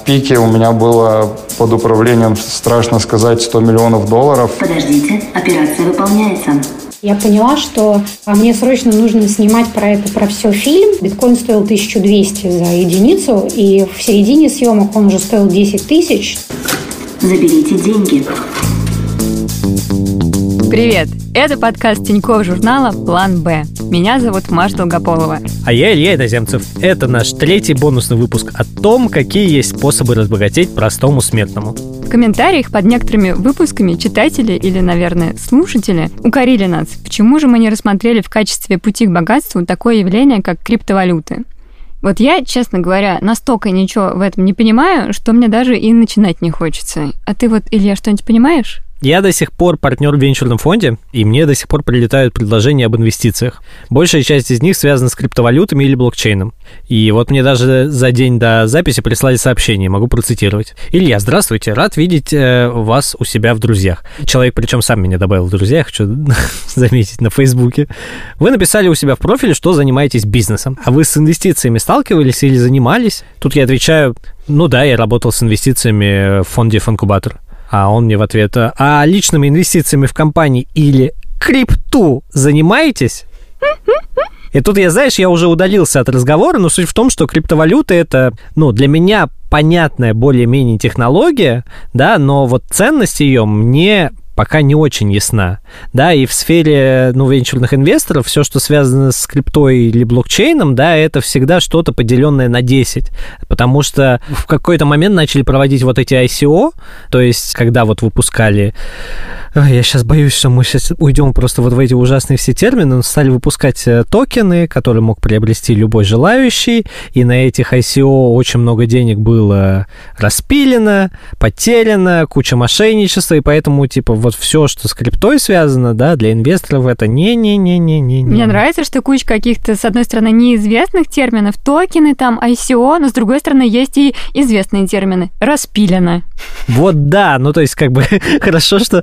В пике у меня было под управлением, страшно сказать, 100 миллионов долларов. Подождите, операция выполняется. Я поняла, что а мне срочно нужно снимать про это, про все фильм. Биткоин стоил 1200 за единицу, и в середине съемок он уже стоил 10 тысяч. Заберите деньги. Привет! Это подкаст Тинькофф журнала «План Б». Меня зовут Маша Долгополова. А я Илья Иноземцев. Это наш третий бонусный выпуск о том, какие есть способы разбогатеть простому смертному. В комментариях под некоторыми выпусками читатели или, наверное, слушатели укорили нас, почему же мы не рассмотрели в качестве пути к богатству такое явление, как криптовалюты. Вот я, честно говоря, настолько ничего в этом не понимаю, что мне даже и начинать не хочется. А ты вот, Илья, что-нибудь понимаешь? Я до сих пор партнер в венчурном фонде, и мне до сих пор прилетают предложения об инвестициях. Большая часть из них связана с криптовалютами или блокчейном. И вот мне даже за день до записи прислали сообщение, могу процитировать. Илья, здравствуйте, рад видеть э, вас у себя в друзьях. Человек, причем сам меня добавил в друзья, хочу заметить на Фейсбуке. Вы написали у себя в профиле, что занимаетесь бизнесом. А вы с инвестициями сталкивались или занимались? Тут я отвечаю, ну да, я работал с инвестициями в фонде Фанкубатор. А он мне в ответ, а личными инвестициями в компании или крипту занимаетесь? И тут я, знаешь, я уже удалился от разговора, но суть в том, что криптовалюта это, ну, для меня понятная более-менее технология, да, но вот ценность ее мне пока не очень ясна. Да, и в сфере ну, венчурных инвесторов все, что связано с криптой или блокчейном, да, это всегда что-то поделенное на 10. Потому что в какой-то момент начали проводить вот эти ICO, то есть когда вот выпускали я сейчас боюсь, что мы сейчас уйдем просто вот в эти ужасные все термины, но стали выпускать э, токены, которые мог приобрести любой желающий, и на этих ICO очень много денег было распилено, потеряно, куча мошенничества, и поэтому, типа, вот все, что с криптой связано, да, для инвесторов это не-не-не-не-не. Мне нравится, что куча каких-то, с одной стороны, неизвестных терминов, токены, там, ICO, но с другой стороны, есть и известные термины. Распилено. Вот да, ну то есть как бы хорошо, что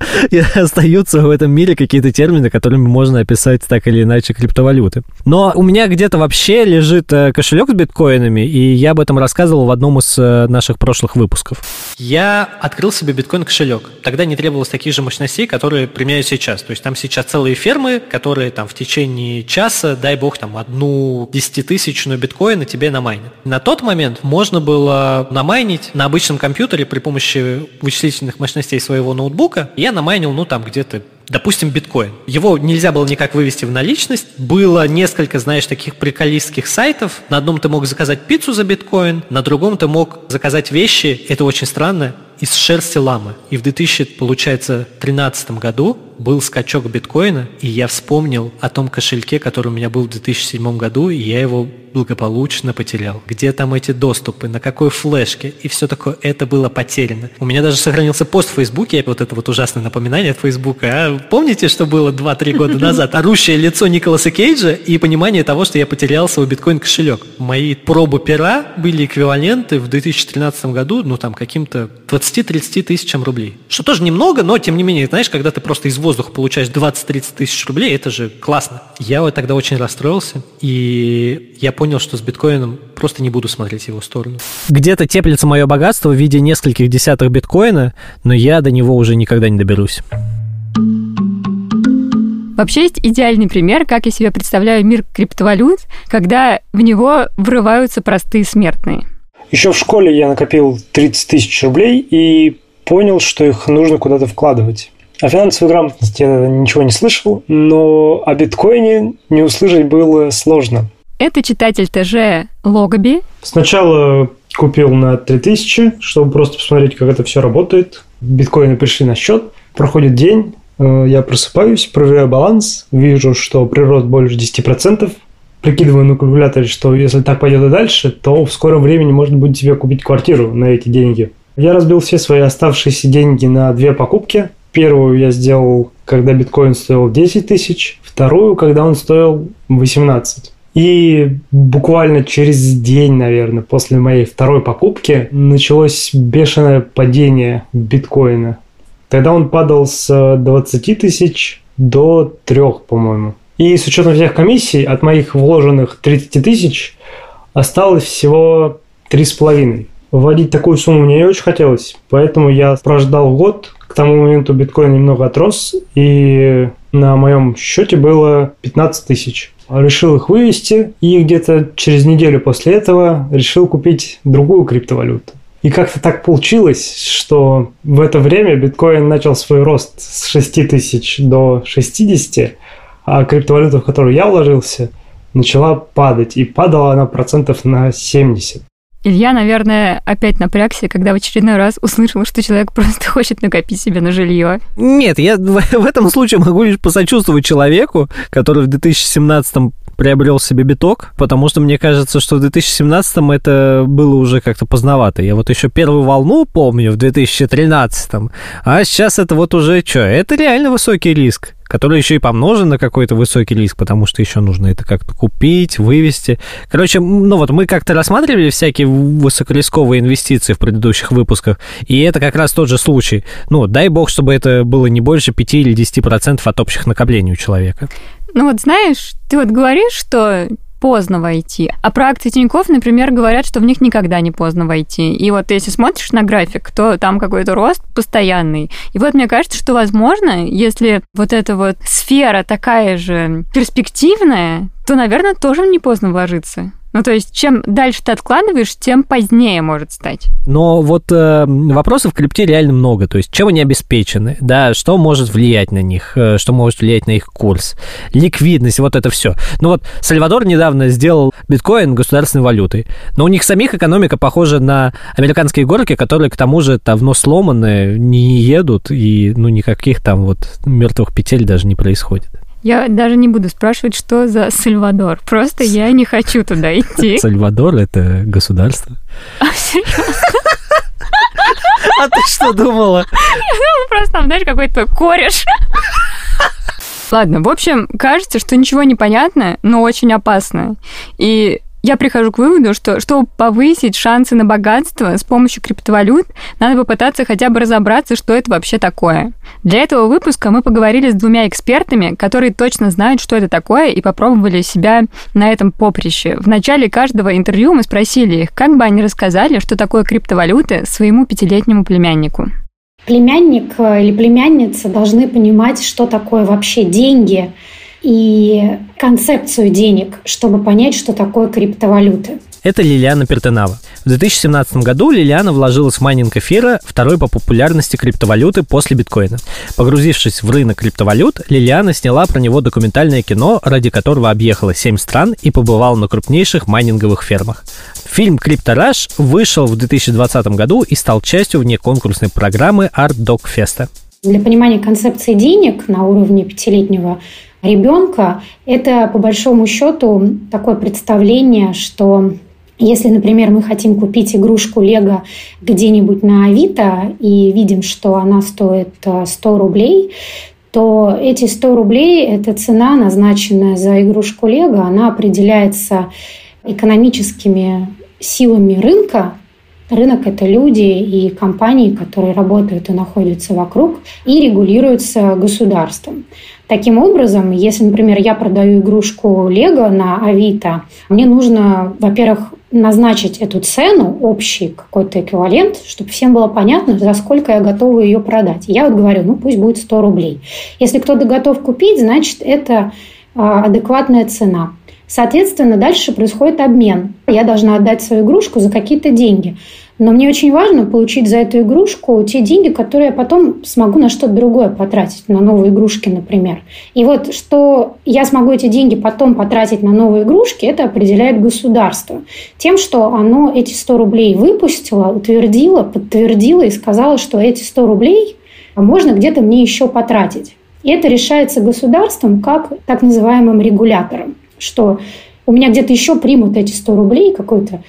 остаются в этом мире какие-то термины, которыми можно описать так или иначе криптовалюты. Но у меня где-то вообще лежит э, кошелек с биткоинами, и я об этом рассказывал в одном из э, наших прошлых выпусков. Я открыл себе биткоин-кошелек. Тогда не требовалось таких же мощностей, которые применяю сейчас. То есть там сейчас целые фермы, которые там в течение часа, дай бог, там одну десятитысячную биткоина тебе намайнят. На тот момент можно было намайнить на обычном компьютере при помощи вычислительных мощностей своего ноутбука. Я намайнил ну там где-то допустим, биткоин. Его нельзя было никак вывести в наличность. Было несколько, знаешь, таких приколистских сайтов. На одном ты мог заказать пиццу за биткоин, на другом ты мог заказать вещи, это очень странно, из шерсти ламы. И в 2000, получается, 2013 году был скачок биткоина, и я вспомнил о том кошельке, который у меня был в 2007 году, и я его благополучно потерял. Где там эти доступы, на какой флешке, и все такое, это было потеряно. У меня даже сохранился пост в Фейсбуке, вот это вот ужасное напоминание от Фейсбука. А помните, что было 2-3 года назад? Орущее лицо Николаса Кейджа и понимание того, что я потерял свой биткоин-кошелек. Мои пробы пера были эквиваленты в 2013 году, ну там, каким-то 20-30 тысячам рублей. Что тоже немного, но тем не менее, знаешь, когда ты просто из воздуха получаешь 20-30 тысяч рублей, это же классно. Я вот тогда очень расстроился, и я понял, что с биткоином просто не буду смотреть его сторону. Где-то теплится мое богатство в виде нескольких десятых биткоина, но я до него уже никогда не доберусь. Вообще есть идеальный пример, как я себе представляю мир криптовалют, когда в него врываются простые смертные. Еще в школе я накопил 30 тысяч рублей и понял, что их нужно куда-то вкладывать. О финансовой грамотности я ничего не слышал, но о биткоине не услышать было сложно. Это читатель ТЖ Логаби. Сначала купил на 3000, чтобы просто посмотреть, как это все работает. Биткоины пришли на счет. Проходит день, э, я просыпаюсь, проверяю баланс, вижу, что прирост больше 10%. Прикидываю на калькуляторе, что если так пойдет и дальше, то в скором времени можно будет себе купить квартиру на эти деньги. Я разбил все свои оставшиеся деньги на две покупки. Первую я сделал, когда биткоин стоил 10 тысяч, вторую, когда он стоил 18. И буквально через день, наверное, после моей второй покупки началось бешеное падение биткоина. Тогда он падал с 20 тысяч до 3, по-моему. И с учетом всех комиссий от моих вложенных 30 тысяч осталось всего 3,5. вводить такую сумму мне не очень хотелось, поэтому я прождал год. К тому моменту биткоин немного отрос, и на моем счете было 15 тысяч. Решил их вывести, и где-то через неделю после этого решил купить другую криптовалюту. И как-то так получилось, что в это время биткоин начал свой рост с 6 тысяч до 60, а криптовалюта, в которую я вложился, начала падать. И падала она процентов на 70. Илья, наверное, опять напрягся, когда в очередной раз услышал, что человек просто хочет накопить себе на жилье. Нет, я в этом случае могу лишь посочувствовать человеку, который в 2017 приобрел себе биток, потому что мне кажется, что в 2017-м это было уже как-то поздновато. Я вот еще первую волну помню в 2013-м, а сейчас это вот уже что? Это реально высокий риск который еще и помножен на какой-то высокий риск, потому что еще нужно это как-то купить, вывести. Короче, ну вот мы как-то рассматривали всякие высокорисковые инвестиции в предыдущих выпусках, и это как раз тот же случай. Ну, дай бог, чтобы это было не больше 5 или 10% от общих накоплений у человека. Ну вот знаешь, ты вот говоришь, что поздно войти. А про акции Тинькофф, например, говорят, что в них никогда не поздно войти. И вот если смотришь на график, то там какой-то рост постоянный. И вот мне кажется, что возможно, если вот эта вот сфера такая же перспективная, то, наверное, тоже не поздно вложиться. Ну, то есть, чем дальше ты откладываешь, тем позднее может стать. Но вот э, вопросов в крипте реально много. То есть, чем они обеспечены, да, что может влиять на них, э, что может влиять на их курс, ликвидность, вот это все. Ну вот, Сальвадор недавно сделал биткоин государственной валютой, но у них самих экономика похожа на американские горки, которые, к тому же, давно сломаны, не едут, и, ну, никаких там вот мертвых петель даже не происходит. Я даже не буду спрашивать, что за Сальвадор. Просто я не хочу туда идти. Сальвадор — это государство. А? А ты что думала? Я думала, просто там, знаешь, какой-то кореш. Ладно, в общем, кажется, что ничего не понятно, но очень опасно. И я прихожу к выводу, что чтобы повысить шансы на богатство с помощью криптовалют, надо попытаться хотя бы разобраться, что это вообще такое. Для этого выпуска мы поговорили с двумя экспертами, которые точно знают, что это такое, и попробовали себя на этом поприще. В начале каждого интервью мы спросили их, как бы они рассказали, что такое криптовалюты своему пятилетнему племяннику. Племянник э, или племянница должны понимать, что такое вообще деньги – и концепцию денег, чтобы понять, что такое криптовалюты. Это Лилиана Пертенава. В 2017 году Лилиана вложилась в майнинг эфира, второй по популярности криптовалюты после биткоина. Погрузившись в рынок криптовалют, Лилиана сняла про него документальное кино, ради которого объехала 7 стран и побывала на крупнейших майнинговых фермах. Фильм «Криптораж» вышел в 2020 году и стал частью внеконкурсной программы Art Dog Festa. Для понимания концепции денег на уровне пятилетнего ребенка, это по большому счету такое представление, что если, например, мы хотим купить игрушку Лего где-нибудь на Авито и видим, что она стоит 100 э, рублей, то эти 100 рублей – это цена, назначенная за игрушку Лего, она определяется экономическими силами рынка, Рынок – это люди и компании, которые работают и находятся вокруг, и регулируются государством. Таким образом, если, например, я продаю игрушку Лего на Авито, мне нужно, во-первых, назначить эту цену, общий какой-то эквивалент, чтобы всем было понятно, за сколько я готова ее продать. Я вот говорю, ну пусть будет 100 рублей. Если кто-то готов купить, значит, это а, адекватная цена. Соответственно, дальше происходит обмен. Я должна отдать свою игрушку за какие-то деньги. Но мне очень важно получить за эту игрушку те деньги, которые я потом смогу на что-то другое потратить, на новые игрушки, например. И вот что я смогу эти деньги потом потратить на новые игрушки, это определяет государство. Тем, что оно эти 100 рублей выпустило, утвердило, подтвердило и сказало, что эти 100 рублей можно где-то мне еще потратить. И это решается государством как так называемым регулятором, что у меня где-то еще примут эти 100 рублей какой-то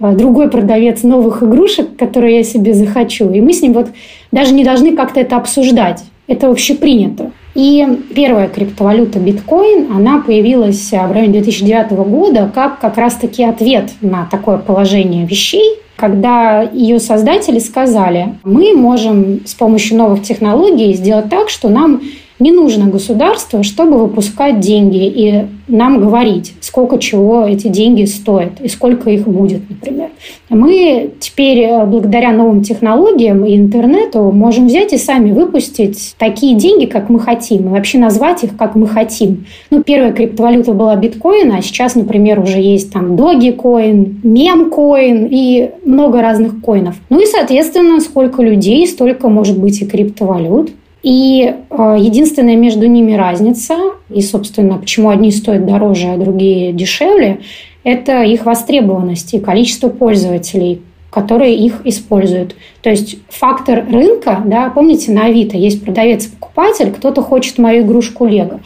а, другой продавец новых игрушек, которые я себе захочу. И мы с ним вот даже не должны как-то это обсуждать. Это общепринято. И первая криптовалюта биткоин, она появилась в районе 2009 года как как раз-таки ответ на такое положение вещей, когда ее создатели сказали, мы можем с помощью новых технологий сделать так, что нам не нужно государство, чтобы выпускать деньги и нам говорить, сколько чего эти деньги стоят и сколько их будет, например. Мы теперь э, благодаря новым технологиям и интернету можем взять и сами выпустить такие деньги, как мы хотим, и вообще назвать их, как мы хотим. Ну, первая криптовалюта была биткоин, а сейчас, например, уже есть там Dogecoin, Memcoin и много разных коинов. Ну и, соответственно, сколько людей, столько может быть и криптовалют. И э, единственная между ними разница, и, собственно, почему одни стоят дороже, а другие дешевле, это их востребованность и количество пользователей, которые их используют. То есть фактор рынка, да, помните, на Авито есть продавец и покупатель, кто-то хочет мою игрушку Лего.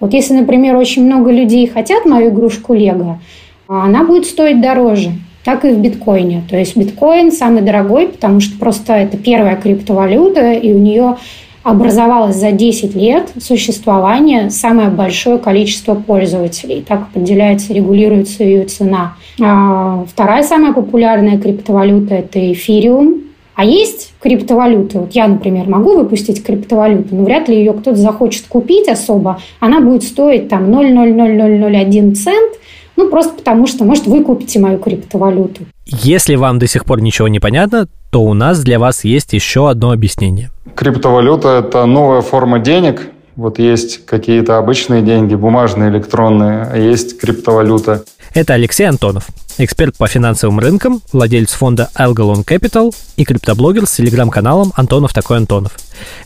Вот если, например, очень много людей хотят мою игрушку Лего, она будет стоить дороже так и в биткоине. То есть биткоин самый дорогой, потому что просто это первая криптовалюта, и у нее образовалось за 10 лет существования самое большое количество пользователей. Так определяется, регулируется ее цена. А вторая самая популярная криптовалюта – это эфириум. А есть криптовалюты. Вот я, например, могу выпустить криптовалюту, но вряд ли ее кто-то захочет купить особо. Она будет стоить там 0,00001 цент, ну, просто потому что, может, вы купите мою криптовалюту. Если вам до сих пор ничего не понятно, то у нас для вас есть еще одно объяснение. Криптовалюта – это новая форма денег. Вот есть какие-то обычные деньги, бумажные, электронные, а есть криптовалюта. Это Алексей Антонов, эксперт по финансовым рынкам, владелец фонда Algalon Capital и криптоблогер с телеграм-каналом Антонов такой Антонов.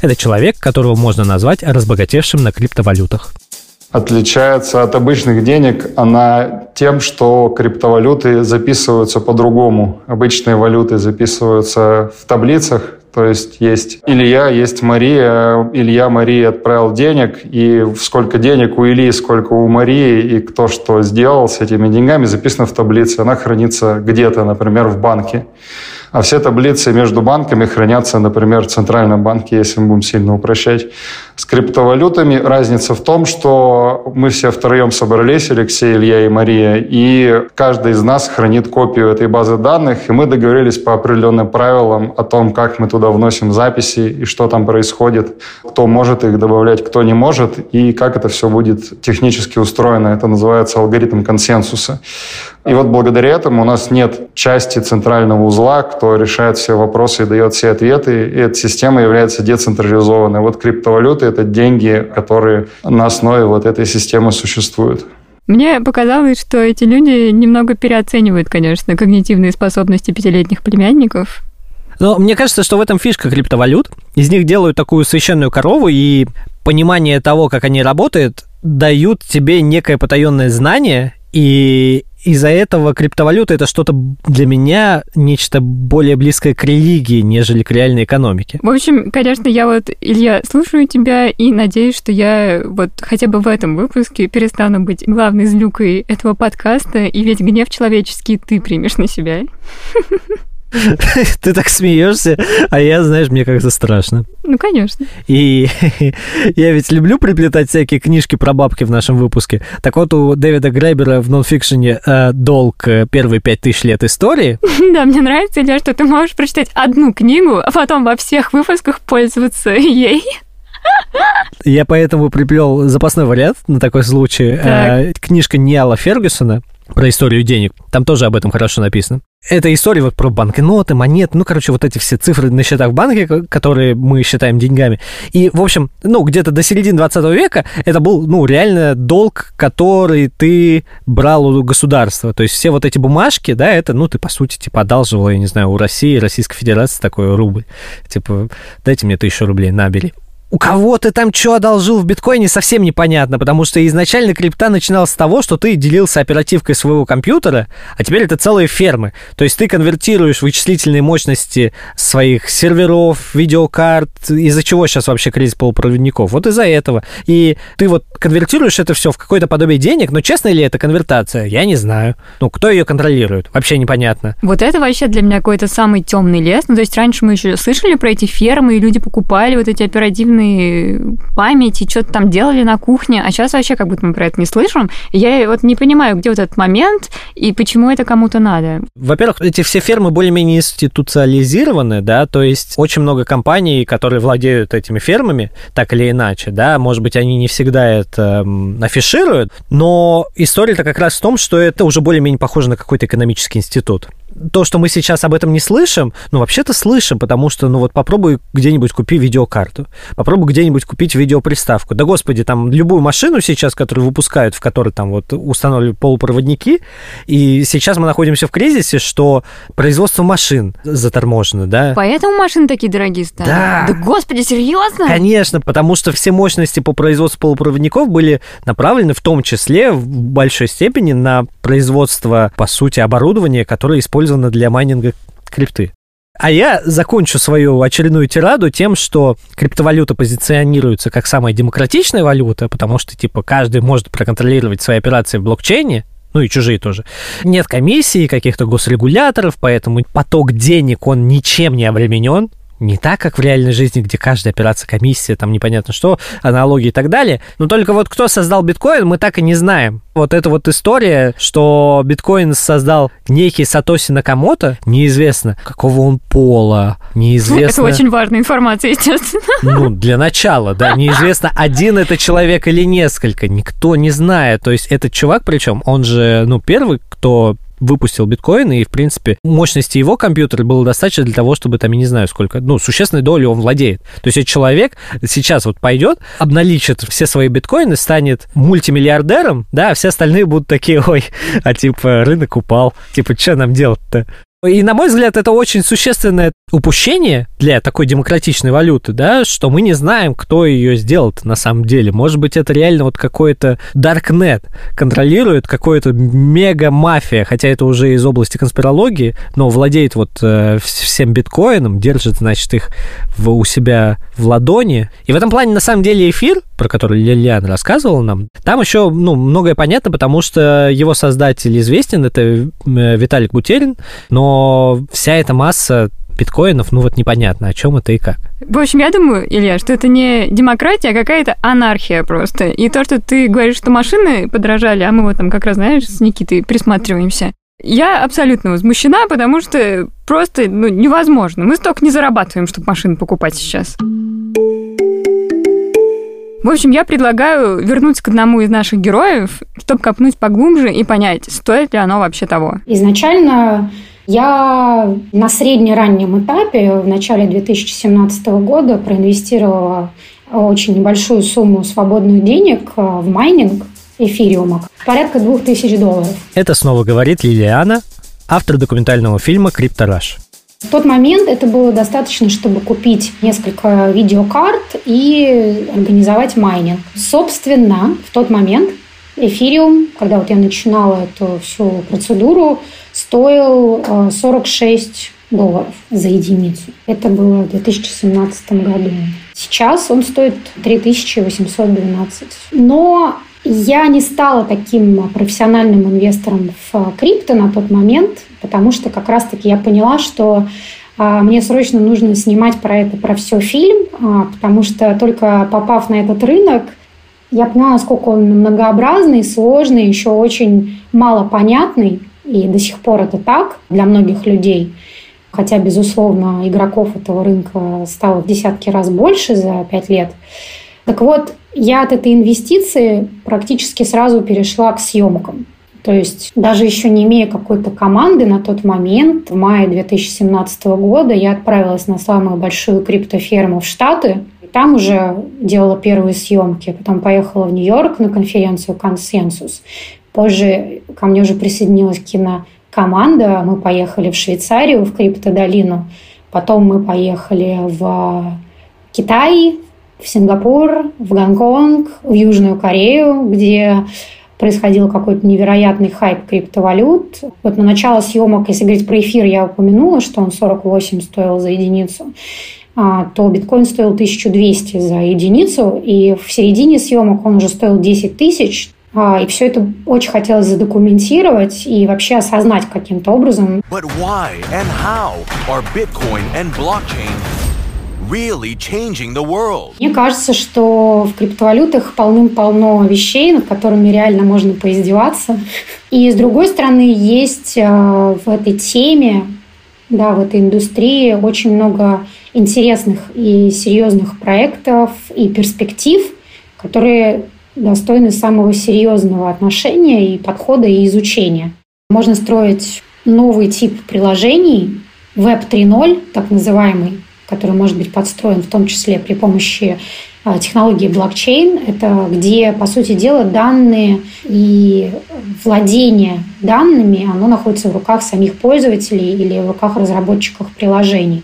Это человек, которого можно назвать разбогатевшим на криптовалютах отличается от обычных денег она тем, что криптовалюты записываются по-другому. Обычные валюты записываются в таблицах, то есть есть Илья, есть Мария. Илья Марии отправил денег, и сколько денег у Ильи, сколько у Марии, и кто что сделал с этими деньгами, записано в таблице. Она хранится где-то, например, в банке. А все таблицы между банками хранятся, например, в Центральном банке, если мы будем сильно упрощать. С криптовалютами разница в том, что мы все втроем собрались, Алексей, Илья и Мария, и каждый из нас хранит копию этой базы данных, и мы договорились по определенным правилам о том, как мы туда вносим записи и что там происходит, кто может их добавлять, кто не может, и как это все будет технически устроено. Это называется алгоритм консенсуса. И вот благодаря этому у нас нет части центрального узла, кто решает все вопросы и дает все ответы, и эта система является децентрализованной. Вот криптовалюты — это деньги, которые на основе вот этой системы существуют. Мне показалось, что эти люди немного переоценивают, конечно, когнитивные способности пятилетних племянников. Но мне кажется, что в этом фишка криптовалют. Из них делают такую священную корову, и понимание того, как они работают, дают тебе некое потаенное знание, и из-за этого криптовалюта это что-то для меня нечто более близкое к религии, нежели к реальной экономике. В общем, конечно, я вот, Илья, слушаю тебя и надеюсь, что я вот хотя бы в этом выпуске перестану быть главной злюкой этого подкаста, и весь гнев человеческий ты примешь на себя. Ты так смеешься, а я, знаешь, мне как-то страшно. Ну, конечно. И я ведь люблю приплетать всякие книжки про бабки в нашем выпуске. Так вот, у Дэвида Грейбера в нонфикшене э, «Долг. Э, первые пять тысяч лет истории». Да, мне нравится, Илья, что ты можешь прочитать одну книгу, а потом во всех выпусках пользоваться ей. Я поэтому приплел запасной вариант на такой случай. Э, книжка Ниала Фергюсона про историю денег. Там тоже об этом хорошо написано. Это история вот про банкноты, монеты, ну, короче, вот эти все цифры на счетах в банке, которые мы считаем деньгами. И, в общем, ну, где-то до середины 20 века это был, ну, реально долг, который ты брал у государства. То есть все вот эти бумажки, да, это, ну, ты, по сути, типа, одалживал, я не знаю, у России, Российской Федерации такой рубль. Типа, дайте мне тысячу рублей, набери у кого ты там что одолжил в биткоине, совсем непонятно, потому что изначально крипта начиналась с того, что ты делился оперативкой своего компьютера, а теперь это целые фермы. То есть ты конвертируешь вычислительные мощности своих серверов, видеокарт, из-за чего сейчас вообще кризис полупроводников? Вот из-за этого. И ты вот конвертируешь это все в какое-то подобие денег, но честно ли это конвертация? Я не знаю. Ну, кто ее контролирует? Вообще непонятно. Вот это вообще для меня какой-то самый темный лес. Ну, то есть раньше мы еще слышали про эти фермы, и люди покупали вот эти оперативные оперативной памяти, что-то там делали на кухне, а сейчас вообще как будто мы про это не слышим. Я вот не понимаю, где вот этот момент и почему это кому-то надо. Во-первых, эти все фермы более-менее институциализированы, да, то есть очень много компаний, которые владеют этими фермами, так или иначе, да, может быть, они не всегда это афишируют, но история-то как раз в том, что это уже более-менее похоже на какой-то экономический институт то, что мы сейчас об этом не слышим, ну, вообще-то слышим, потому что, ну, вот попробуй где-нибудь купи видеокарту, попробуй где-нибудь купить видеоприставку. Да, господи, там любую машину сейчас, которую выпускают, в которой там вот установлены полупроводники, и сейчас мы находимся в кризисе, что производство машин заторможено, да. Поэтому машины такие дорогие стали? Да. Да, господи, серьезно? Конечно, потому что все мощности по производству полупроводников были направлены в том числе в большой степени на производство, по сути, оборудования, которое используется использовано для майнинга крипты. А я закончу свою очередную тираду тем, что криптовалюта позиционируется как самая демократичная валюта, потому что, типа, каждый может проконтролировать свои операции в блокчейне, ну и чужие тоже. Нет комиссии, каких-то госрегуляторов, поэтому поток денег, он ничем не обременен, не так, как в реальной жизни, где каждая операция комиссия, там непонятно что, аналогии и так далее. Но только вот кто создал биткоин, мы так и не знаем. Вот эта вот история, что биткоин создал некий Сатоси Накамото, неизвестно, какого он пола, неизвестно... Это очень важная информация, естественно. Ну, для начала, да, неизвестно, один это человек или несколько, никто не знает. То есть этот чувак, причем, он же, ну, первый, кто выпустил биткоин, и, в принципе, мощности его компьютера было достаточно для того, чтобы там, я не знаю, сколько, ну, существенной долей он владеет. То есть этот человек сейчас вот пойдет, обналичит все свои биткоины, станет мультимиллиардером, да, а все остальные будут такие, ой, а типа рынок упал, типа, что нам делать-то? И, на мой взгляд, это очень существенное упущение для такой демократичной валюты, да, что мы не знаем, кто ее сделал на самом деле. Может быть, это реально вот какой-то Darknet контролирует, какой-то мега-мафия, хотя это уже из области конспирологии, но владеет вот э, всем биткоином, держит, значит, их в, у себя в ладони. И в этом плане, на самом деле, эфир, про который Лилиан рассказывала нам, там еще, ну, многое понятно, потому что его создатель известен, это э, Виталик Бутерин, но вся эта масса биткоинов, ну вот непонятно, о чем это и как. В общем, я думаю, Илья, что это не демократия, а какая-то анархия просто. И то, что ты говоришь, что машины подорожали, а мы вот там как раз, знаешь, с Никитой присматриваемся. Я абсолютно возмущена, потому что просто ну, невозможно. Мы столько не зарабатываем, чтобы машины покупать сейчас. В общем, я предлагаю вернуться к одному из наших героев, чтобы копнуть поглубже и понять, стоит ли оно вообще того. Изначально я на средне-раннем этапе, в начале 2017 года, проинвестировала очень небольшую сумму свободных денег э, в майнинг эфириума, порядка 2000 долларов. Это снова говорит Лилиана, автор документального фильма «Криптораж». В тот момент это было достаточно, чтобы купить несколько видеокарт и организовать майнинг. Собственно, в тот момент эфириум, когда вот я начинала эту всю процедуру, стоил 46 э, долларов за единицу. Это было в 2017 году. Сейчас он стоит 3812. Но я не стала таким профессиональным инвестором в крипто на тот момент, потому что как раз-таки я поняла, что а, мне срочно нужно снимать про это, про все фильм, а, потому что только попав на этот рынок, я поняла, насколько он многообразный, сложный, еще очень мало понятный. И до сих пор это так для многих людей. Хотя, безусловно, игроков этого рынка стало в десятки раз больше за пять лет. Так вот, я от этой инвестиции практически сразу перешла к съемкам. То есть даже еще не имея какой-то команды на тот момент, в мае 2017 года я отправилась на самую большую криптоферму в Штаты. Там уже делала первые съемки. Потом поехала в Нью-Йорк на конференцию «Консенсус». Позже ко мне уже присоединилась кинокоманда. Мы поехали в Швейцарию, в Криптодолину. Потом мы поехали в Китай, в Сингапур, в Гонконг, в Южную Корею, где происходил какой-то невероятный хайп криптовалют. Вот на начало съемок, если говорить про эфир, я упомянула, что он 48 стоил за единицу то биткоин стоил 1200 за единицу, и в середине съемок он уже стоил 10 тысяч, а, и все это очень хотелось задокументировать и вообще осознать каким-то образом. But why and how are Bitcoin and blockchain really changing the world. Мне кажется, что в криптовалютах полным-полно вещей, над которыми реально можно поиздеваться. И с другой стороны, есть э, в этой теме, да, в этой индустрии очень много интересных и серьезных проектов и перспектив, которые достойны самого серьезного отношения и подхода и изучения. Можно строить новый тип приложений, Web 3.0, так называемый, который может быть подстроен в том числе при помощи технологии блокчейн. Это где, по сути дела, данные и владение данными, оно находится в руках самих пользователей или в руках разработчиков приложений.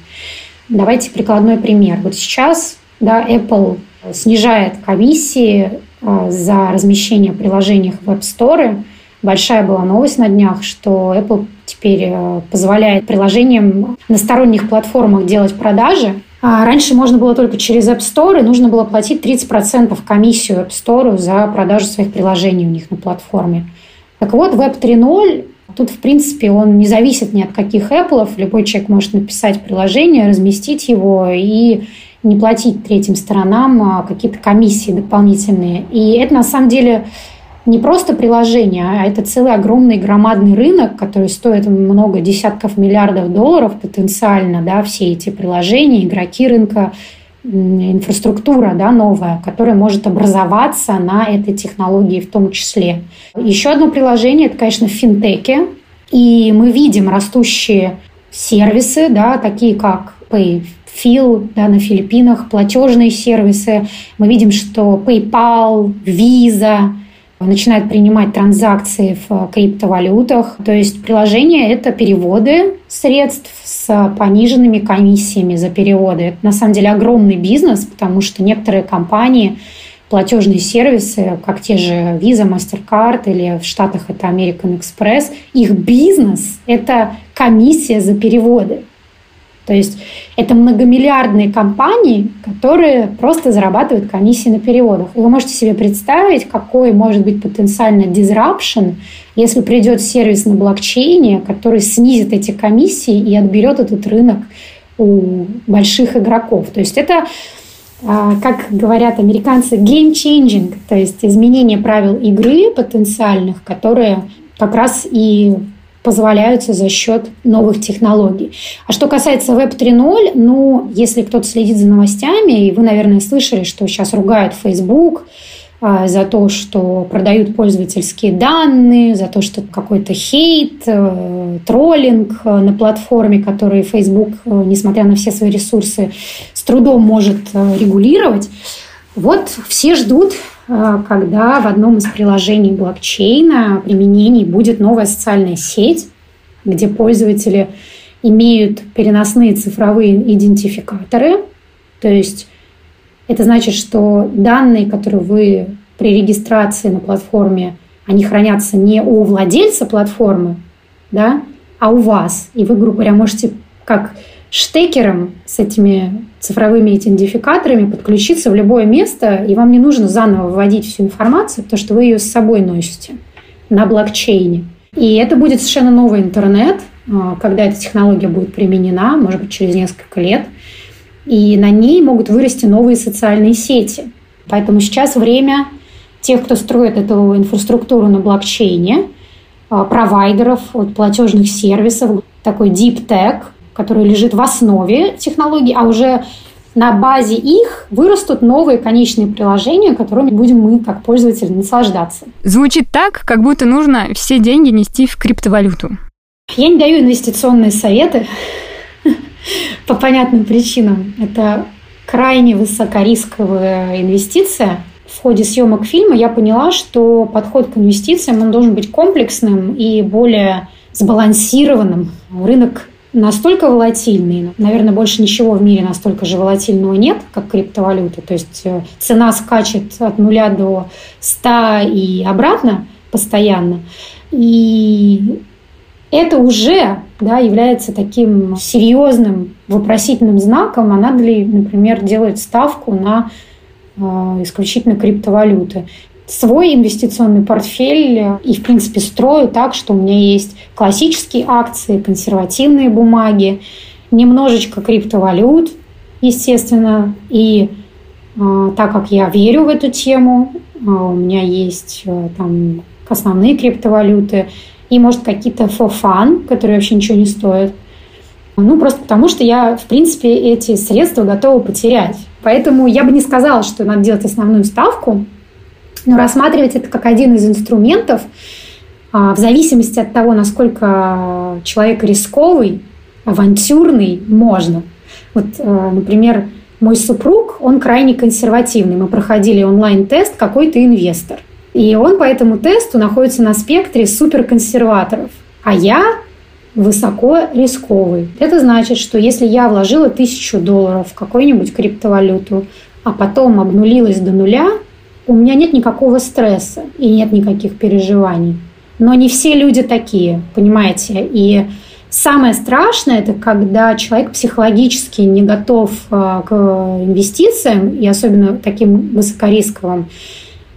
Давайте прикладной пример. Вот сейчас да, Apple снижает комиссии а, за размещение приложений в App Store. Большая была новость на днях, что Apple теперь а, позволяет приложениям на сторонних платформах делать продажи. А раньше можно было только через App Store, и нужно было платить 30% комиссию App Store за продажу своих приложений у них на платформе. Так вот, Web 3.0 Тут, в принципе, он не зависит ни от каких Apple. Любой человек может написать приложение, разместить его и не платить третьим сторонам а какие-то комиссии дополнительные. И это на самом деле не просто приложение, а это целый огромный громадный рынок, который стоит много десятков миллиардов долларов потенциально, да, все эти приложения, игроки рынка, инфраструктура да, новая, которая может образоваться на этой технологии в том числе. Еще одно приложение – это, конечно, в финтеке. И мы видим растущие сервисы, да, такие как Pay Фил да, на Филиппинах, платежные сервисы. Мы видим, что PayPal, Visa начинают принимать транзакции в криптовалютах. То есть приложение – это переводы средств с пониженными комиссиями за переводы. Это на самом деле огромный бизнес, потому что некоторые компании платежные сервисы, как те же Visa, MasterCard или в Штатах это American Express, их бизнес – это комиссия за переводы. То есть это многомиллиардные компании, которые просто зарабатывают комиссии на переводах. И вы можете себе представить, какой может быть потенциально disruption, если придет сервис на блокчейне, который снизит эти комиссии и отберет этот рынок у больших игроков. То есть это а, как говорят американцы, game changing, то есть изменение правил игры потенциальных, которые как раз и позволяются за счет новых технологий. А что касается Web 3.0, ну, если кто-то следит за новостями, и вы, наверное, слышали, что сейчас ругают Facebook а, за то, что продают пользовательские данные, за то, что какой-то хейт, э, троллинг э, на платформе, который Facebook, э, несмотря на все свои ресурсы, с трудом может регулировать. Вот все ждут когда в одном из приложений блокчейна применений будет новая социальная сеть, где пользователи имеют переносные цифровые идентификаторы. То есть это значит, что данные, которые вы при регистрации на платформе, они хранятся не у владельца платформы, да, а у вас. И вы, грубо говоря, можете как штекером с этими цифровыми идентификаторами подключиться в любое место, и вам не нужно заново вводить всю информацию, потому что вы ее с собой носите на блокчейне. И это будет совершенно новый интернет, а, когда эта технология будет применена, может быть, через несколько лет. И на ней могут вырасти новые социальные сети. Поэтому сейчас время тех, кто строит эту инфраструктуру на блокчейне, а, провайдеров, вот, платежных сервисов, такой deep tech, который лежит в основе технологий, а уже на базе их вырастут новые конечные приложения, которыми будем мы, как пользователи, наслаждаться. Звучит так, как будто нужно все деньги нести в криптовалюту. Я не даю инвестиционные советы по понятным причинам. Это крайне высокорисковая инвестиция. В ходе съемок фильма я поняла, что подход к инвестициям он должен быть комплексным и более сбалансированным. Рынок настолько волатильный, наверное, больше ничего в мире настолько же волатильного нет, как криптовалюта. То есть э, цена скачет от нуля до 100 и обратно постоянно. И это уже да, является таким серьезным вопросительным знаком, а надо ли, например, делать ставку на э, исключительно криптовалюты свой инвестиционный портфель и, в принципе, строю так, что у меня есть классические акции, консервативные бумаги, немножечко криптовалют естественно. И э, так как я верю в эту тему, э, у меня есть э, там основные криптовалюты, и, может, какие-то fun, которые вообще ничего не стоят. Ну, просто потому что я, в принципе, эти средства готова потерять. Поэтому я бы не сказала, что надо делать основную ставку, но рассматривать это как один из инструментов, а, в зависимости от того, насколько человек рисковый, авантюрный, можно. Вот, э, например, мой супруг, он крайне консервативный. Мы проходили онлайн-тест «Какой ты инвестор?». И он по этому тесту находится на спектре суперконсерваторов. А я высоко рисковый. Это значит, что если я вложила тысячу долларов в какую-нибудь криптовалюту, а потом обнулилась до нуля, у меня нет никакого стресса и нет никаких переживаний. Но не все люди такие, понимаете? И самое страшное – это когда человек психологически не готов а, к инвестициям, и особенно таким высокорисковым,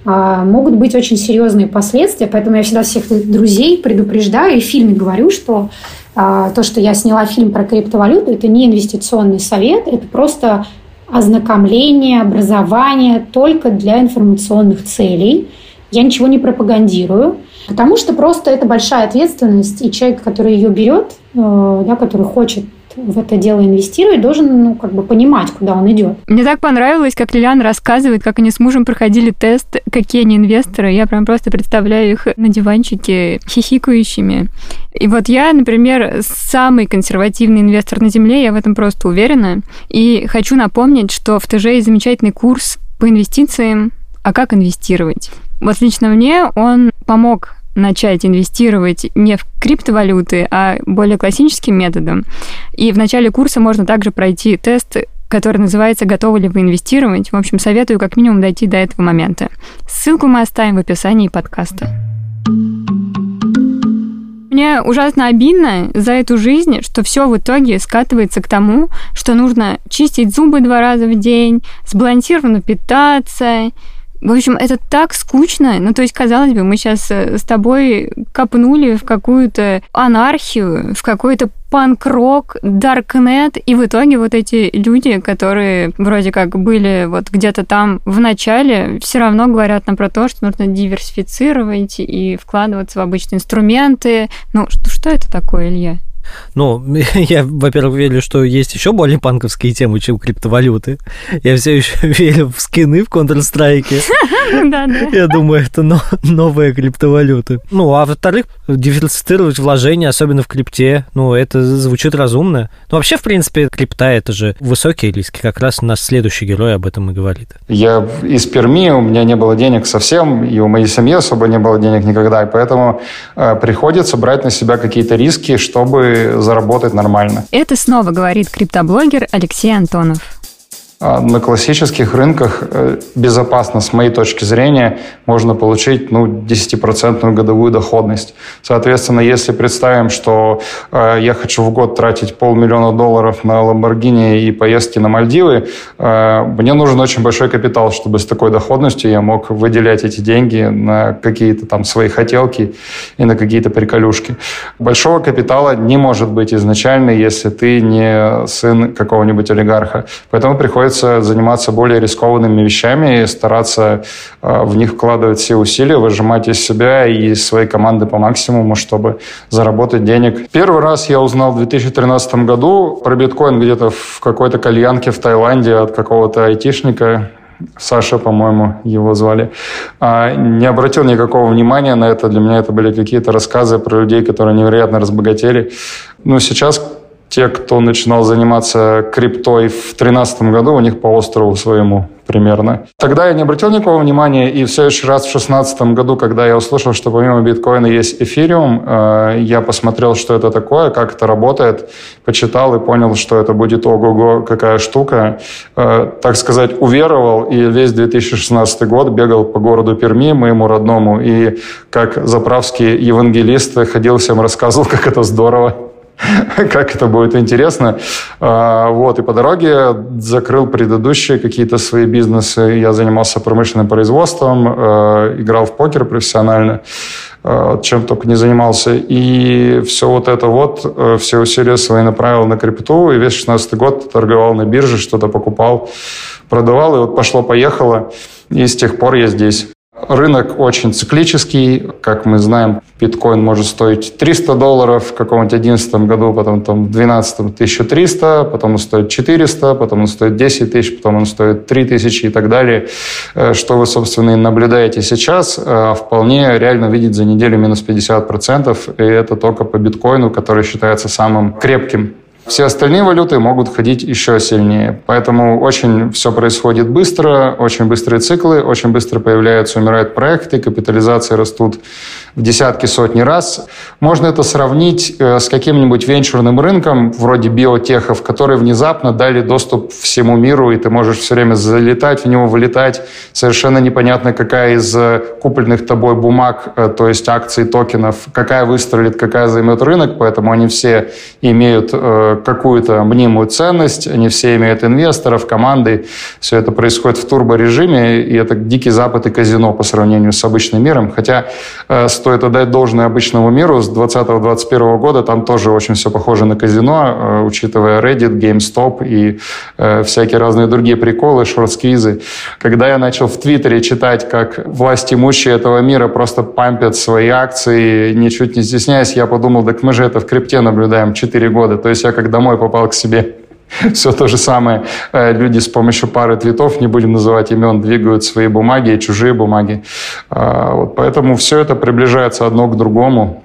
а, могут быть очень серьезные последствия. Поэтому я всегда всех друзей предупреждаю и в фильме говорю, что а, то, что я сняла фильм про криптовалюту, это не инвестиционный совет, это просто ознакомление, образование только для информационных целей. Я ничего не пропагандирую, потому что просто это большая ответственность, и человек, который ее берет, э, да, который хочет в это дело инвестировать, должен, ну, как бы понимать, куда он идет. Мне так понравилось, как Лилиана рассказывает, как они с мужем проходили тест, какие они инвесторы. Я прям просто представляю их на диванчике хихикающими. И вот я, например, самый консервативный инвестор на Земле, я в этом просто уверена. И хочу напомнить, что в ТЖ есть замечательный курс по инвестициям, а как инвестировать. Вот лично мне он помог начать инвестировать не в криптовалюты, а более классическим методом. И в начале курса можно также пройти тест который называется «Готовы ли вы инвестировать?». В общем, советую как минимум дойти до этого момента. Ссылку мы оставим в описании подкаста. Мне ужасно обидно за эту жизнь, что все в итоге скатывается к тому, что нужно чистить зубы два раза в день, сбалансированно питаться, в общем, это так скучно. Ну, то есть, казалось бы, мы сейчас э, с тобой копнули в какую-то анархию, в какой-то панк-рок, даркнет, и в итоге вот эти люди, которые вроде как были вот где-то там в начале, все равно говорят нам про то, что нужно диверсифицировать и вкладываться в обычные инструменты. Ну, что, что это такое, Илья? Ну, я, во-первых, верю, что есть еще более панковские темы, чем криптовалюты. Я все еще верю в скины в Counter-Strike. Я думаю, это новые криптовалюты. Ну, а во-вторых, диверсифицировать вложения, особенно в крипте, ну, это звучит разумно. Ну, вообще, в принципе, крипта – это же высокие риски. Как раз наш следующий герой об этом и говорит. Я из Перми, у меня не было денег совсем, и у моей семьи особо не было денег никогда, и поэтому э, приходится брать на себя какие-то риски, чтобы заработать нормально. Это снова говорит криптоблогер Алексей Антонов. А на классических рынках э, безопасно, с моей точки зрения, можно получить ну, 10% годовую доходность. Соответственно, если представим, что э, я хочу в год тратить полмиллиона долларов на Lamborghini и поездки на Мальдивы, э, мне нужен очень большой капитал, чтобы с такой доходностью я мог выделять эти деньги на какие-то там свои хотелки и на какие-то приколюшки. Большого капитала не может быть изначально, если ты не сын какого-нибудь олигарха. Поэтому приходится приходится заниматься более рискованными вещами и стараться э, в них вкладывать все усилия, выжимать из себя и своей команды по максимуму, чтобы заработать денег. Первый раз я узнал в 2013 году про биткоин где-то в какой-то кальянке в Таиланде от какого-то айтишника, Саша, по-моему, его звали, а, не обратил никакого внимания на это. Для меня это были какие-то рассказы про людей, которые невероятно разбогатели. Но сейчас те, кто начинал заниматься криптой в 2013 году, у них по острову своему примерно. Тогда я не обратил никакого внимания, и в следующий раз в 2016 году, когда я услышал, что помимо биткоина есть эфириум, э, я посмотрел, что это такое, как это работает, почитал и понял, что это будет ого-го, какая штука. Э, так сказать, уверовал, и весь 2016 год бегал по городу Перми, моему родному, и как заправский евангелист ходил всем рассказывал, как это здорово. как это будет интересно. А, вот, и по дороге закрыл предыдущие какие-то свои бизнесы. Я занимался промышленным производством, а, играл в покер профессионально. э, чем только не занимался. И все вот это вот, все усилия свои направил на крипту, и весь 16 год торговал на бирже, что-то покупал, продавал, и вот пошло-поехало, и с тех пор я здесь. Рынок очень циклический. Как мы знаем, биткоин может стоить 300 долларов в каком-нибудь 2011 году, потом там, в 2012 1300, потом он стоит 400, потом он стоит 10 тысяч, потом он стоит 3000 и так далее. Э, что вы, собственно, и наблюдаете сейчас, э, вполне реально видеть за неделю минус 50%, и это только по биткоину, который считается самым крепким все остальные валюты могут ходить еще сильнее. Поэтому очень все происходит быстро, очень быстрые циклы, очень быстро появляются, умирают проекты, капитализации растут в десятки, сотни раз. Можно это сравнить э, с каким-нибудь венчурным рынком, вроде биотехов, которые внезапно дали доступ всему миру, и ты можешь все время залетать в него, вылетать. Совершенно непонятно, какая из э, купленных тобой бумаг, э, то есть акций, токенов, какая выстрелит, какая займет рынок, поэтому они все имеют какую-то мнимую ценность, они все имеют инвесторов, команды. Все это происходит в турборежиме, и это дикий запад и казино по сравнению с обычным миром. Хотя стоит отдать должное обычному миру. С 2020-2021 года там тоже очень все похоже на казино, э, учитывая Reddit, GameStop и э, всякие разные другие приколы, шорт-сквизы. Когда я начал в Твиттере читать, как власть имущие этого мира просто пампят свои акции, ничуть не стесняясь, я подумал, так мы же это в крипте наблюдаем 4 года. То есть я как домой попал к себе все то же самое. Э, люди с помощью пары твитов, не будем называть имен, двигают свои бумаги и чужие бумаги. А, вот поэтому все это приближается одно к другому.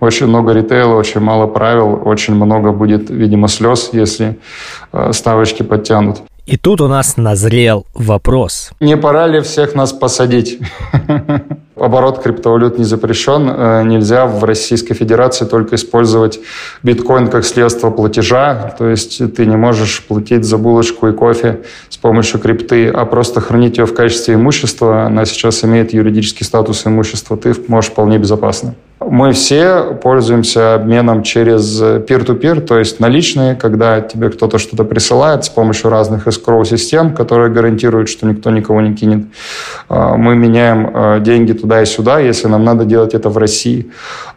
Очень много ритейла, очень мало правил, очень много будет, видимо, слез, если э, ставочки подтянут. И тут у нас назрел вопрос. Не пора ли всех нас посадить? Оборот криптовалют не запрещен. Э, нельзя в Российской Федерации только использовать биткоин как средство платежа. То есть ты не можешь платить за булочку и кофе с помощью крипты, а просто хранить ее в качестве имущества. Она сейчас имеет юридический статус имущества. Ты можешь вполне безопасно. Мы все пользуемся обменом через peer-to-peer, то есть наличные, когда тебе кто-то что-то присылает с помощью разных escrow-систем, которые гарантируют, что никто никого не кинет. А, мы меняем а, деньги туда и сюда, если нам надо делать это в России.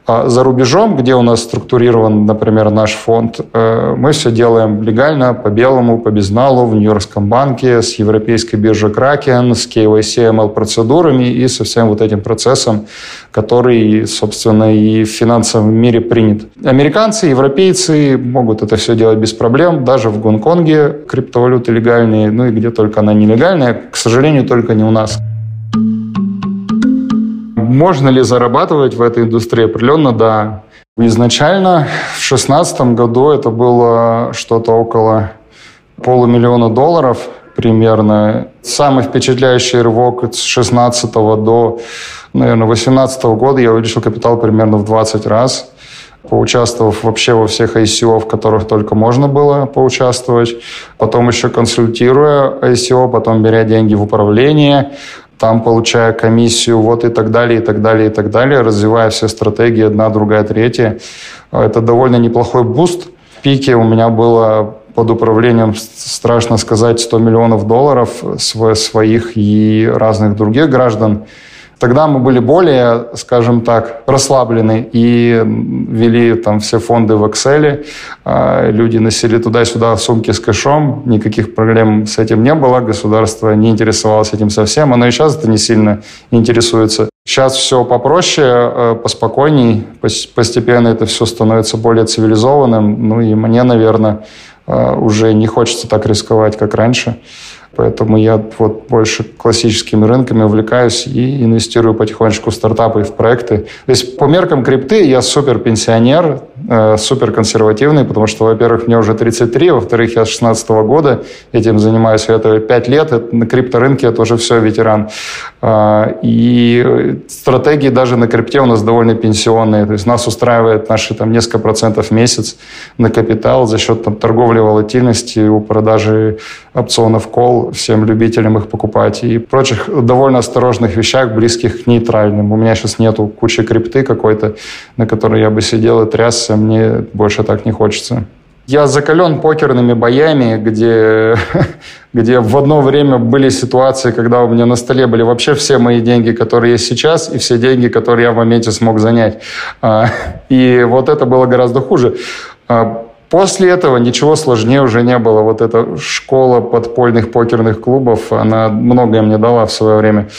А за рубежом, где у нас структурирован, например, наш фонд, э, мы все делаем легально, по белому, по безналу, в Нью-Йоркском банке, с европейской биржей Kraken, с KYC, ML процедурами и со всем вот этим процессом, который, собственно, и в финансовом мире принят. Американцы, европейцы могут это все делать без проблем. Даже в Гонконге криптовалюты легальные, ну и где только она нелегальная, к сожалению, только не у нас. Можно ли зарабатывать в этой индустрии? Определенно, да. Изначально в 2016 году это было что-то около полумиллиона долларов примерно. Самый впечатляющий рывок с 16 до, наверное, 18 года я увеличил капитал примерно в 20 раз поучаствовав вообще во всех ICO, в которых только можно было поучаствовать, потом еще консультируя ICO, потом беря деньги в управление, там получая комиссию, вот и так далее, и так далее, и так далее, развивая все стратегии, одна, другая, третья. Это довольно неплохой boost. В пике у меня было под управлением, страшно сказать, 100 миллионов долларов своих и разных других граждан. Тогда мы были более, скажем так, расслаблены и вели там все фонды в Excel. А, люди носили туда-сюда сумки с кэшом. Никаких проблем с этим не было. Государство не интересовалось этим совсем. Оно и сейчас это не сильно интересуется. Сейчас все попроще, э, поспокойней. Постепенно это все становится более цивилизованным. Ну и мне, наверное, уже не хочется так рисковать, как раньше. Поэтому я вот больше классическими рынками увлекаюсь и инвестирую потихонечку в стартапы и в проекты. То есть по меркам крипты я супер пенсионер, э, супер консервативный, потому что, во-первых, мне уже 33, во-вторых, я с 16 года этим занимаюсь, это 5 лет, это, на крипторынке это уже все ветеран. Э, и стратегии даже на крипте у нас довольно пенсионные, то есть нас устраивает наши там несколько процентов в месяц на капитал за счет там, торговли волатильности, у продажи опционов кол, всем любителям их покупать и прочих довольно осторожных вещах, близких к нейтральным. У меня сейчас нету кучи крипты какой-то, на которой я бы сидел и трясся, мне больше так не хочется. Я закален покерными боями, где, где в одно время были ситуации, когда у меня на столе были вообще все мои деньги, которые есть сейчас, и все деньги, которые я в моменте смог занять. А, и вот это было гораздо хуже. После этого ничего сложнее уже не было. Вот эта школа подпольных покерных клубов, она многое мне дала в свое время.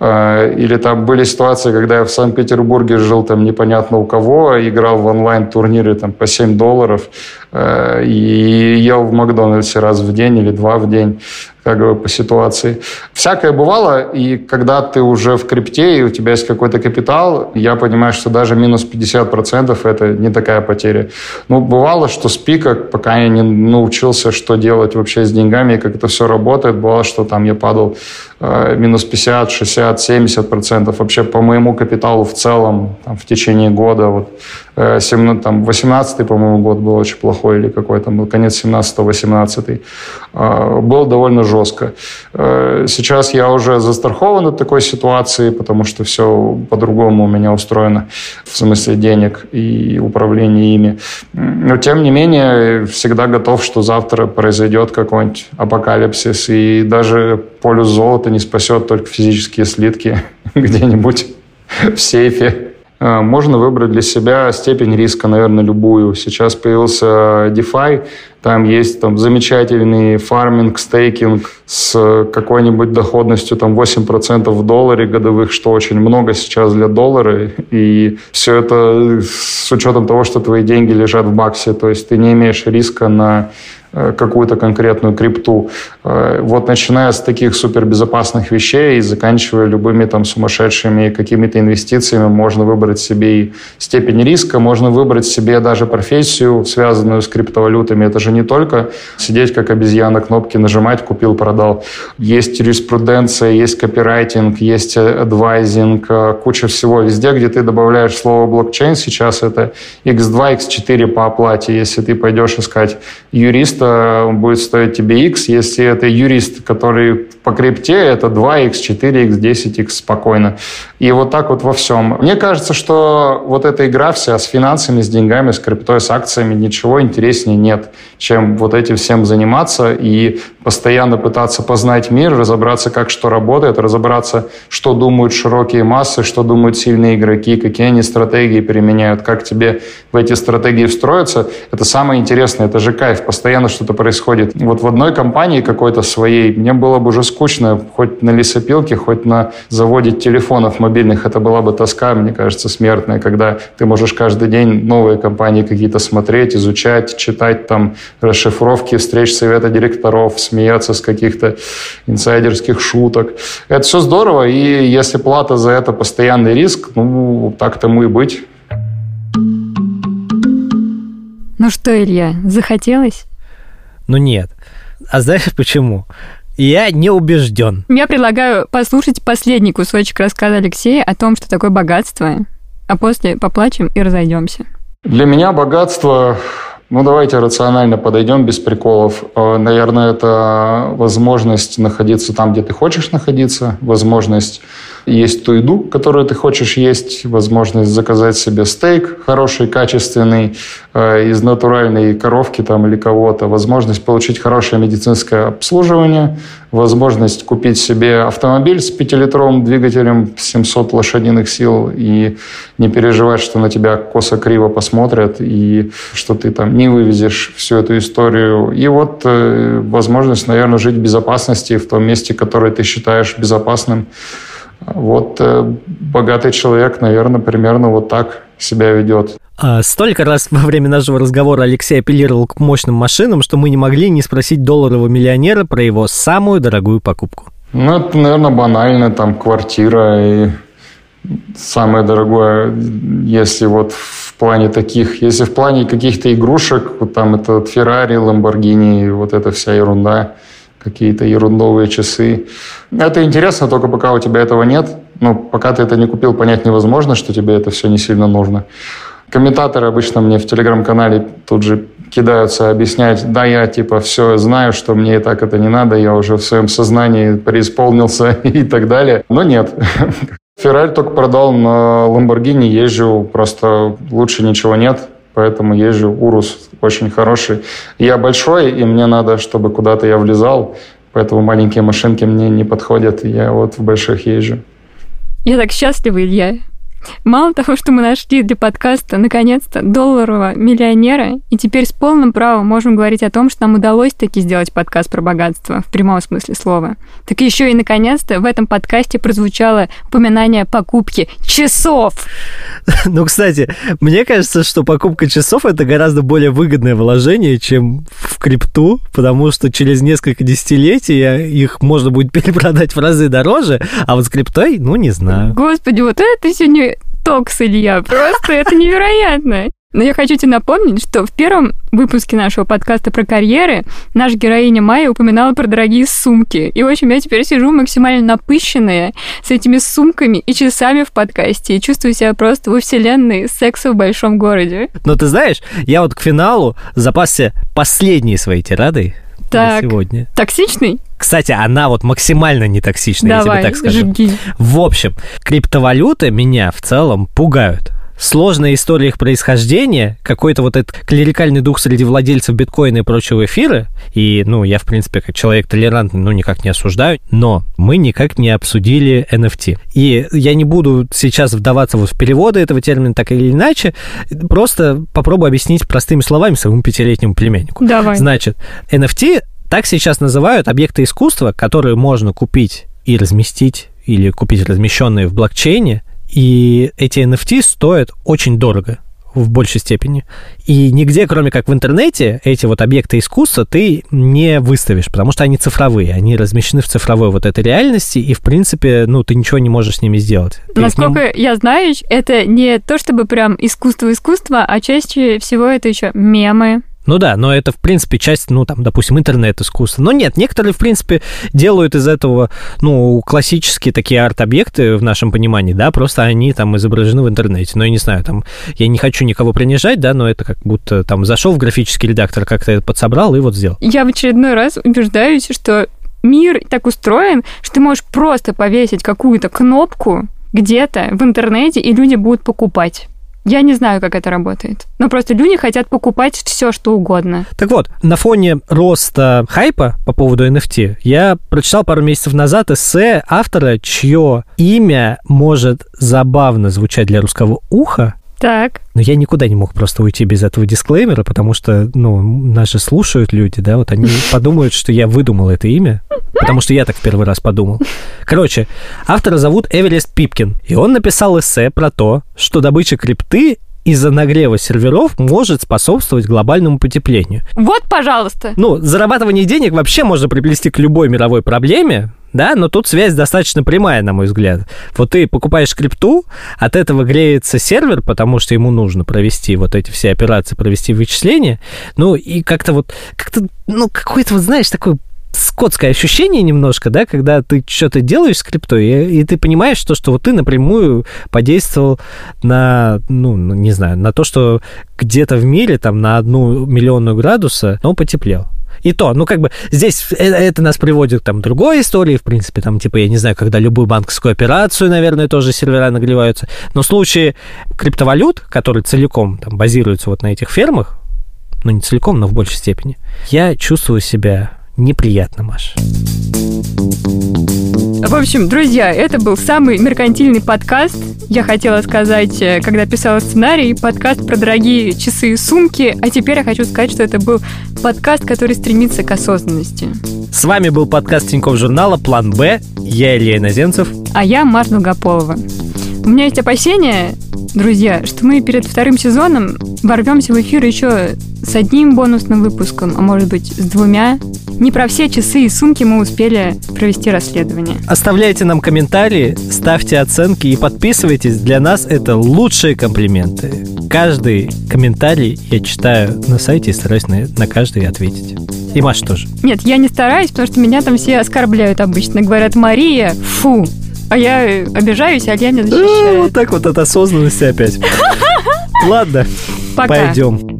А, или там были ситуации, когда я в Санкт-Петербурге жил там непонятно у кого, играл в онлайн-турнире там по 7 долларов а, и ел в Макдональдсе раз в день или два в день как бы по ситуации. Всякое бывало, и когда ты уже в крипте, и у тебя есть какой-то капитал, я понимаю, что даже минус 50% это не такая потеря. Ну, бывало, что с пика, пока я не научился, что делать вообще с деньгами, как это все работает, бывало, что там я падал минус 50, 60, 70 процентов вообще по моему капиталу в целом там, в течение года. Вот, э, 17, там, 18 по-моему, год был очень плохой, или какой там был, конец 17-18. Э, был довольно жестко. Э, сейчас я уже застрахован от такой ситуации, потому что все по-другому у меня устроено в смысле денег и управления ими. Но, тем не менее, всегда готов, что завтра произойдет какой-нибудь апокалипсис, и даже полюс золота не спасет только физические слитки где-нибудь в сейфе. Э, можно выбрать для себя степень риска, наверное, любую. Сейчас появился DeFi, там есть там, замечательный фарминг, стейкинг с какой-нибудь доходностью там, 8% в долларе годовых, что очень много сейчас для доллара. И все это с учетом того, что твои деньги лежат в баксе. То есть ты не имеешь риска на какую-то конкретную крипту. Э, вот начиная с таких супербезопасных вещей и заканчивая любыми там сумасшедшими какими-то инвестициями, можно выбрать себе и степень риска, можно выбрать себе даже профессию, связанную с криптовалютами. Это же не только сидеть как обезьяна, кнопки нажимать, купил, продал. Есть юриспруденция, есть копирайтинг, есть адвайзинг, э, куча всего. Везде, где ты добавляешь слово блокчейн, сейчас это x2, x4 по оплате. Если ты пойдешь искать юрист, юриста он будет стоить тебе X. Если это юрист, который по крипте, это 2X, 4X, 10X спокойно. И вот так вот во всем. Мне кажется, что вот эта игра вся с финансами, с деньгами, с криптой, с акциями, ничего интереснее нет, чем вот этим всем заниматься и постоянно пытаться познать мир, разобраться, как что работает, разобраться, что думают широкие массы, что думают сильные игроки, какие они стратегии применяют, как тебе в эти стратегии встроиться. Это самое интересное, это же кайф, постоянно что-то происходит. Вот в одной компании какой-то своей мне было бы уже скучно, хоть на лесопилке, хоть на заводе телефонов мобильных, это была бы тоска, мне кажется, смертная, когда ты можешь каждый день новые компании какие-то смотреть, изучать, читать там расшифровки встреч совета директоров, смеяться с каких-то инсайдерских шуток. Это все здорово, и если плата за это постоянный риск, ну, так тому и быть. Ну что, Илья, захотелось? Ну нет. А знаешь почему? Я не убежден. Я предлагаю послушать последний кусочек рассказа Алексея о том, что такое богатство, а после поплачем и разойдемся. Для меня богатство ну, давайте рационально подойдем, без приколов. Э, наверное, это возможность находиться там, где ты хочешь находиться, возможность есть ту еду, которую ты хочешь есть, возможность заказать себе стейк хороший, качественный, э, из натуральной коровки там или кого-то, возможность получить хорошее медицинское обслуживание, возможность купить себе автомобиль с пятилитровым двигателем 700 лошадиных сил и не переживать, что на тебя косо-криво посмотрят и что ты там не вывезешь всю эту историю. И вот э, возможность, наверное, жить в безопасности в том месте, которое ты считаешь безопасным. Вот э, богатый человек, наверное, примерно вот так себя ведет. А, столько раз во время нашего разговора Алексей апеллировал к мощным машинам, что мы не могли не спросить долларового миллионера про его самую дорогую покупку. Ну, это, наверное, банально, там, квартира и самое дорогое, если вот в плане таких, если в плане каких-то игрушек, вот там это Феррари, Ламборгини, вот эта вся ерунда, какие-то ерундовые часы. Это интересно, только пока у тебя этого нет. Ну, пока ты это не купил, понять невозможно, что тебе это все не сильно нужно. Комментаторы обычно мне в телеграм-канале тут же кидаются объяснять, да, я типа все знаю, что мне и так это не надо, я уже в своем сознании преисполнился и так далее. Но нет. Феррарь только продал на Ламборгини, езжу, просто лучше ничего нет поэтому езжу. Урус очень хороший. Я большой, и мне надо, чтобы куда-то я влезал, поэтому маленькие машинки мне не подходят, я вот в больших езжу. Я так счастлива, Илья. Мало того, что мы нашли для подкаста наконец-то долларового миллионера, и теперь с полным правом можем говорить о том, что нам удалось таки сделать подкаст про богатство в прямом смысле слова. Так еще и наконец-то в этом подкасте прозвучало упоминание покупки часов. Ну, кстати, мне кажется, что покупка часов это гораздо более выгодное вложение, чем в крипту, потому что через несколько десятилетий их можно будет перепродать в разы дороже, а вот с криптой, ну, не знаю. Господи, вот это сегодня токс, Илья. Просто это невероятно. Но я хочу тебе напомнить, что в первом выпуске нашего подкаста про карьеры наша героиня Майя упоминала про дорогие сумки. И, в общем, я теперь сижу максимально напыщенная с этими сумками и часами в подкасте и чувствую себя просто во вселенной секса в большом городе. Но ты знаешь, я вот к финалу запасся последней своей тирадой Так, на сегодня. токсичный? Кстати, она вот максимально не токсичная, я Давай, тебе так скажу. жги. В общем, криптовалюты меня в целом пугают. Сложная история их происхождения, какой-то вот этот клерикальный дух среди владельцев биткоина и прочего эфира, и, ну, я, в принципе, как человек толерантный, ну, никак не осуждаю, но мы никак не обсудили NFT. И я не буду сейчас вдаваться вот в переводы этого термина так или иначе, просто попробую объяснить простыми словами своему пятилетнему племяннику. Давай. Значит, NFT так сейчас называют объекты искусства, которые можно купить и разместить, или купить размещенные в блокчейне, и эти NFT стоят очень дорого в большей степени. И нигде, кроме как в интернете, эти вот объекты искусства ты не выставишь, потому что они цифровые, они размещены в цифровой вот этой реальности, и, в принципе, ну, ты ничего не можешь с ними сделать. Насколько я знаю, это не то чтобы прям искусство-искусство, а чаще всего это еще мемы. Ну да, но это, в принципе, часть, ну, там, допустим, интернет-искусства. Но нет, некоторые, в принципе, делают из этого, ну, классические такие арт-объекты в нашем понимании, да, просто они там изображены в интернете. Но я не знаю, там, я не хочу никого принижать, да, но это как будто там зашел в графический редактор, как-то это подсобрал и вот сделал. Я в очередной раз убеждаюсь, что мир так устроен, что ты можешь просто повесить какую-то кнопку где-то в интернете, и люди будут покупать. Я не знаю, как это работает. Но просто люди хотят покупать все, что угодно. Так вот, на фоне роста хайпа по поводу NFT я прочитал пару месяцев назад эссе автора, чье имя может забавно звучать для русского уха, Так. но я никуда не мог просто уйти без этого дисклеймера, потому что, ну, нас же слушают люди, да, вот они подумают, что я выдумал это имя, потому что я так в первый раз подумал. Короче, автора зовут Эверест Пипкин, и он написал эссе про то, что добыча крипты из-за нагрева серверов может способствовать глобальному потеплению. Вот, пожалуйста. Ну, зарабатывание денег вообще можно приплести к любой мировой проблеме, да, но тут связь достаточно прямая, на мой взгляд. Вот ты покупаешь крипту, от этого греется сервер, потому что ему нужно провести вот эти все операции, провести вычисления, ну, и как-то вот, как-то, ну, какой-то, вот, знаешь, такой скотское ощущение немножко, да, когда ты что-то делаешь с криптой, и, и ты понимаешь, что, что вот ты напрямую подействовал на, ну, не знаю, на то, что где-то в мире там на одну миллионную градуса он потеплел. И то, ну, как бы здесь э- это нас приводит к там, другой истории, в принципе, там, типа, я не знаю, когда любую банковскую операцию, наверное, тоже сервера нагреваются. Но в случае криптовалют, которые целиком там базируются вот на этих фермах, ну, не целиком, но в большей степени, я чувствую себя неприятно, Маш. В общем, друзья, это был самый меркантильный подкаст. Я хотела сказать, э, когда писала сценарий, подкаст про дорогие часы и сумки, а теперь я хочу сказать, что это был подкаст, который стремится к осознанности. С вами был подкаст Тинькофф журнала «План Б». Я Илья Иноземцев. А я Марта Долгополова. У меня есть опасения, друзья, что мы перед вторым сезоном ворвемся в эфир еще с одним бонусным выпуском, а может быть с двумя. Не про все часы и сумки мы успели провести расследование. Оставляйте нам комментарии, ставьте оценки и подписывайтесь. Для нас это лучшие комплименты. Каждый комментарий я читаю на сайте и стараюсь на, на каждый ответить. И Маша тоже. Нет, я не стараюсь, потому что меня там все оскорбляют обычно. Говорят, Мария, фу. А я обижаюсь, а я не А, защищаю. Вот так вот от осознанности опять. Ладно, пойдем.